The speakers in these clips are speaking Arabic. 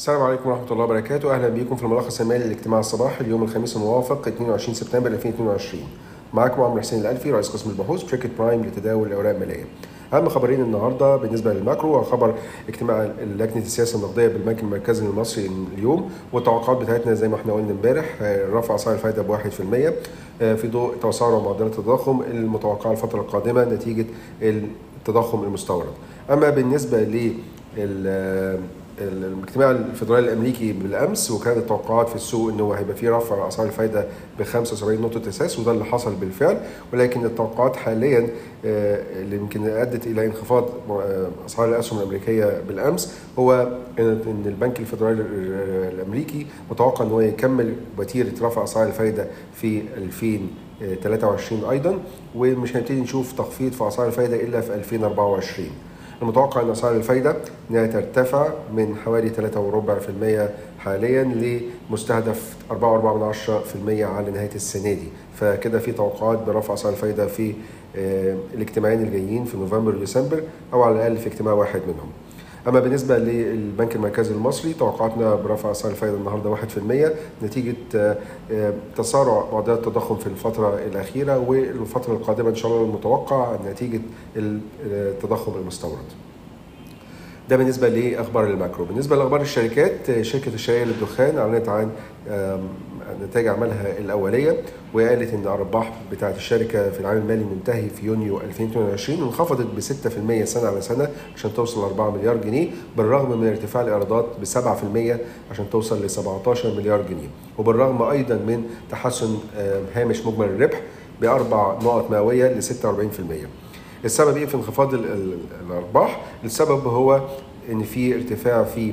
السلام عليكم ورحمة الله وبركاته، أهلا بكم في الملخص المالي لاجتماع الصباح اليوم الخميس الموافق 22 سبتمبر 2022. معاكم عمرو حسين الألفي رئيس قسم البحوث في شركة Prime لتداول الأوراق المالية. أهم خبرين النهارده بالنسبة لل macro هو خبر اجتماع لجنة السياسة النقدية بالبنك المركزي المصري اليوم والتوقعات بتاعتنا زي ما إحنا قلنا امبارح رفع أسعار الفائدة ب 1% في ضوء تسارع معدلات التضخم المتوقعة الفترة القادمة نتيجة التضخم المستورد. أما بالنسبة لل الاجتماع الفدرالي الأمريكي بالأمس وكانت التوقعات في السوق إنه هيبقى في رفع أسعار الفائده ب 75 نقطة أساس وده اللي حصل بالفعل. ولكن التوقعات حاليا اللي يمكن أدت إلى انخفاض أسعار الأسهم الأمريكية بالأمس هو ان البنك الفدرالي الأمريكي متوقع إن هو يكمل وتيرة رفع أسعار الفائده في 2023 أيضا ومش هنبتدي نشوف تخفيض في أسعار الفائده إلا في 2024 المتوقع أن أسعار الفايدة انها ترتفع من حوالي 3.4% حاليا لمستهدف 4.4% على نهاية السنة دي. فكده في توقعات برفع أسعار الفايدة في الاجتماعين الجايين في نوفمبر وديسمبر أو على الأقل في اجتماع واحد منهم. أما بالنسبة للبنك المركزي المصري توقعاتنا برفع اسعار الفائده النهارده 1% نتيجة تسارع معدلات التضخم في الفترة الأخيرة والفترة القادمة إن شاء الله المتوقع نتيجة التضخم المستورد. ده بالنسبة لأخبار الماكرو بالنسبة لأخبار الشركات شركة الشاي للدخان أعلنت عن نتائج اعمالها الأولية وقالت إن الأرباح بتاعة الشركة في العام المالي المنتهي في يونيو 2022 انخفضت ب 6% سنة على سنة عشان توصل ل 4 مليار جنيه بالرغم من ارتفاع الإيرادات ب 7% عشان توصل ل 17 مليار جنيه وبالرغم أيضا من تحسن هامش مجمل الربح بأربع نقط مئوية ل 46%. السبب إيه في انخفاض الأرباح؟ السبب هو إن في ارتفاع في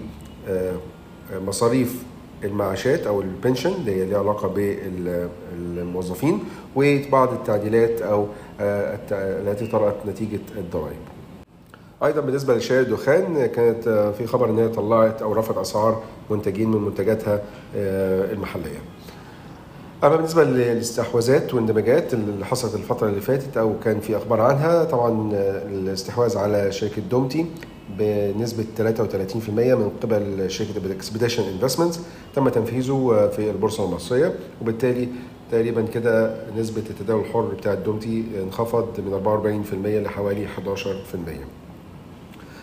مصاريف المعاشات أو البنشن اللي هي ليها علاقة بالموظفين وبعض التعديلات أو التي طرأت نتيجة الضرائب. أيضا بالنسبة للشرقية للدخان كانت في خبر إن هي طلعت أو رفعت أسعار منتجين من منتجاتها المحلية. أما بالنسبة للاستحواذات والاندماجات اللي حصلت الفترة اللي فاتت أو كان في أخبار عنها طبعا الاستحواذ على شركة دومتي بنسبة 33% من قبل شركة Expedition Investments تم تنفيذه في البورصة المصرية وبالتالي تقريبا كده نسبة التداول الحر بتاع دومتي انخفض من 44% لحوالي 11%.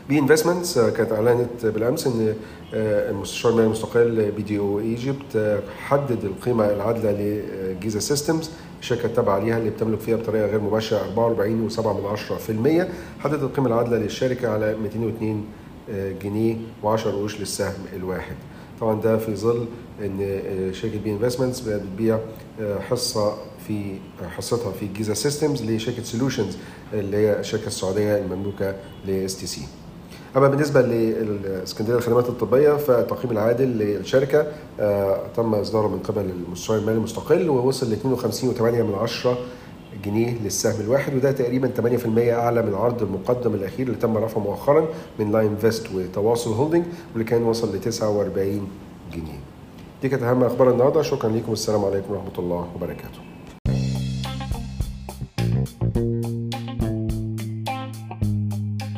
B Investments كانت أعلنت بالأمس إن المستشار المالي المستقل BDO Egypt حدد القيمة العادلة ل Giza Systems الشركة التابعه ليها اللي بتملك فيها بطريقة غير مباشرة 44.7% حدد القيمة العادلة للشركة على 202 جنيه و10 قروش للسهم الواحد. طبعا ده في ظل إن شركة B Investments بتبيع حصة في حصتها في جيزا سيستمز لشركة سولوشنز اللي هي الشركة السعودية المملوكة ل STC أما بالنسبة لإسكندرية الخدمات الطبية فالتقييم العادل للشركة آه تم إصداره من قبل المستشار المالي المستقل ووصل ل 52.8 من عشرة جنيه للسهم الواحد وده تقريبا 8% أعلى من العرض المقدم الأخير اللي تم رفعه مؤخرا من لاين انفست وتواصل هولدنج واللي كان وصل ل 49 جنيه. دي كانت أهم أخبار النهارده شكرا لكم والسلام عليكم ورحمة الله وبركاته.